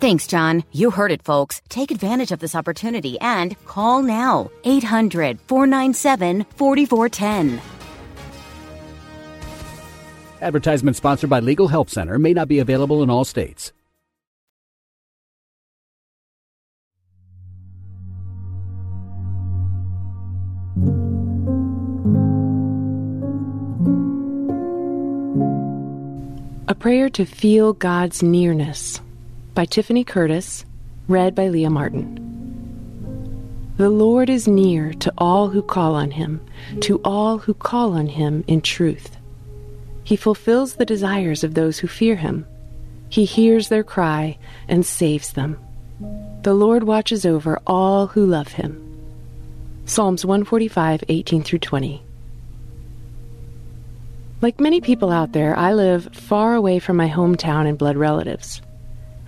Thanks, John. You heard it, folks. Take advantage of this opportunity and call now 800 497 4410. Advertisement sponsored by Legal Help Center may not be available in all states. A Prayer to Feel God's Nearness by Tiffany Curtis, read by Leah Martin. The Lord is near to all who call on him, to all who call on him in truth. He fulfills the desires of those who fear him. He hears their cry and saves them. The Lord watches over all who love him. Psalms 145, 18 through 20. Like many people out there, I live far away from my hometown and blood relatives.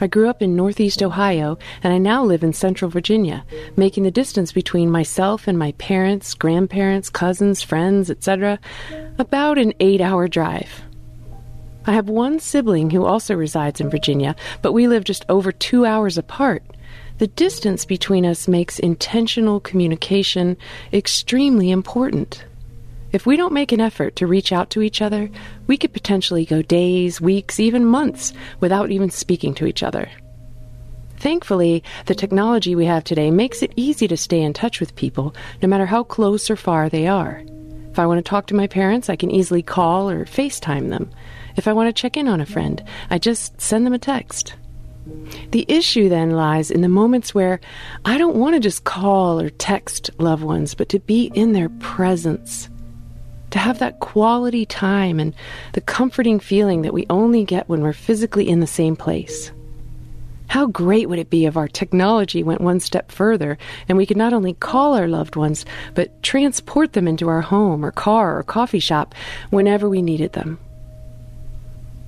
I grew up in Northeast Ohio, and I now live in Central Virginia, making the distance between myself and my parents, grandparents, cousins, friends, etc., about an eight hour drive. I have one sibling who also resides in Virginia, but we live just over two hours apart. The distance between us makes intentional communication extremely important. If we don't make an effort to reach out to each other, we could potentially go days, weeks, even months without even speaking to each other. Thankfully, the technology we have today makes it easy to stay in touch with people, no matter how close or far they are. If I want to talk to my parents, I can easily call or FaceTime them. If I want to check in on a friend, I just send them a text. The issue then lies in the moments where I don't want to just call or text loved ones, but to be in their presence to have that quality time and the comforting feeling that we only get when we're physically in the same place. How great would it be if our technology went one step further and we could not only call our loved ones, but transport them into our home or car or coffee shop whenever we needed them?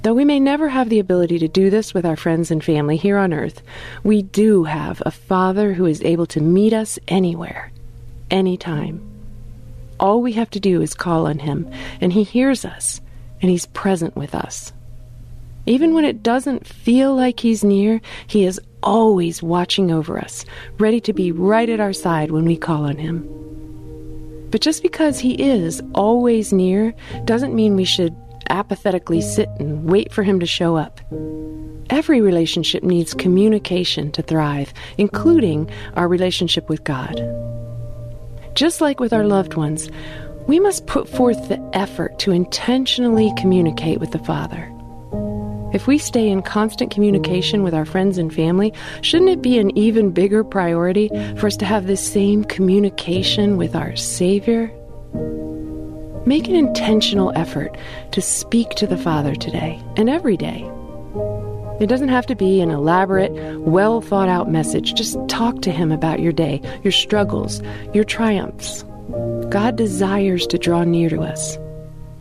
Though we may never have the ability to do this with our friends and family here on earth, we do have a Father who is able to meet us anywhere, anytime. All we have to do is call on Him, and He hears us, and He's present with us. Even when it doesn't feel like He's near, He is always watching over us, ready to be right at our side when we call on Him. But just because He is always near doesn't mean we should apathetically sit and wait for Him to show up. Every relationship needs communication to thrive, including our relationship with God. Just like with our loved ones, we must put forth the effort to intentionally communicate with the Father. If we stay in constant communication with our friends and family, shouldn't it be an even bigger priority for us to have this same communication with our Savior? Make an intentional effort to speak to the Father today and every day. It doesn't have to be an elaborate, well thought out message. Just talk to Him about your day, your struggles, your triumphs. God desires to draw near to us,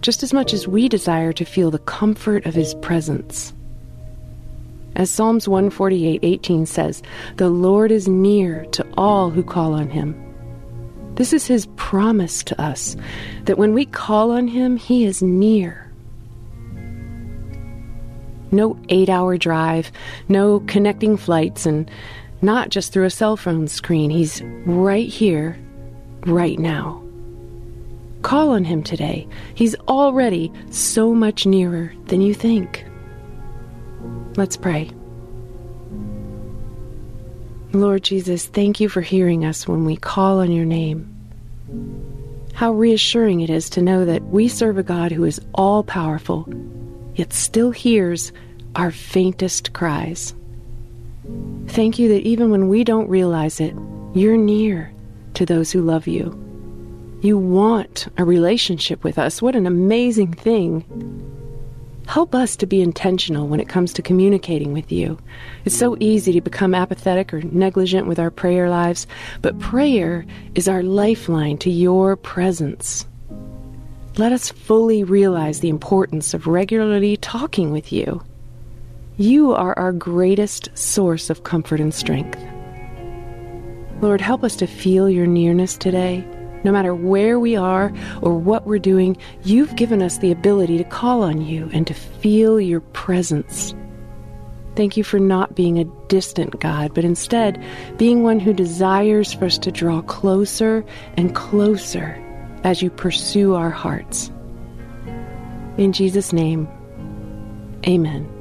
just as much as we desire to feel the comfort of His presence. As Psalms 148:18 says, "The Lord is near to all who call on him." This is his promise to us that when we call on him, he is near. No eight hour drive, no connecting flights, and not just through a cell phone screen. He's right here, right now. Call on him today. He's already so much nearer than you think. Let's pray. Lord Jesus, thank you for hearing us when we call on your name. How reassuring it is to know that we serve a God who is all powerful, yet still hears our faintest cries. Thank you that even when we don't realize it, you're near to those who love you. You want a relationship with us. What an amazing thing. Help us to be intentional when it comes to communicating with you. It's so easy to become apathetic or negligent with our prayer lives, but prayer is our lifeline to your presence. Let us fully realize the importance of regularly talking with you. You are our greatest source of comfort and strength. Lord, help us to feel your nearness today. No matter where we are or what we're doing, you've given us the ability to call on you and to feel your presence. Thank you for not being a distant God, but instead being one who desires for us to draw closer and closer as you pursue our hearts. In Jesus' name, amen.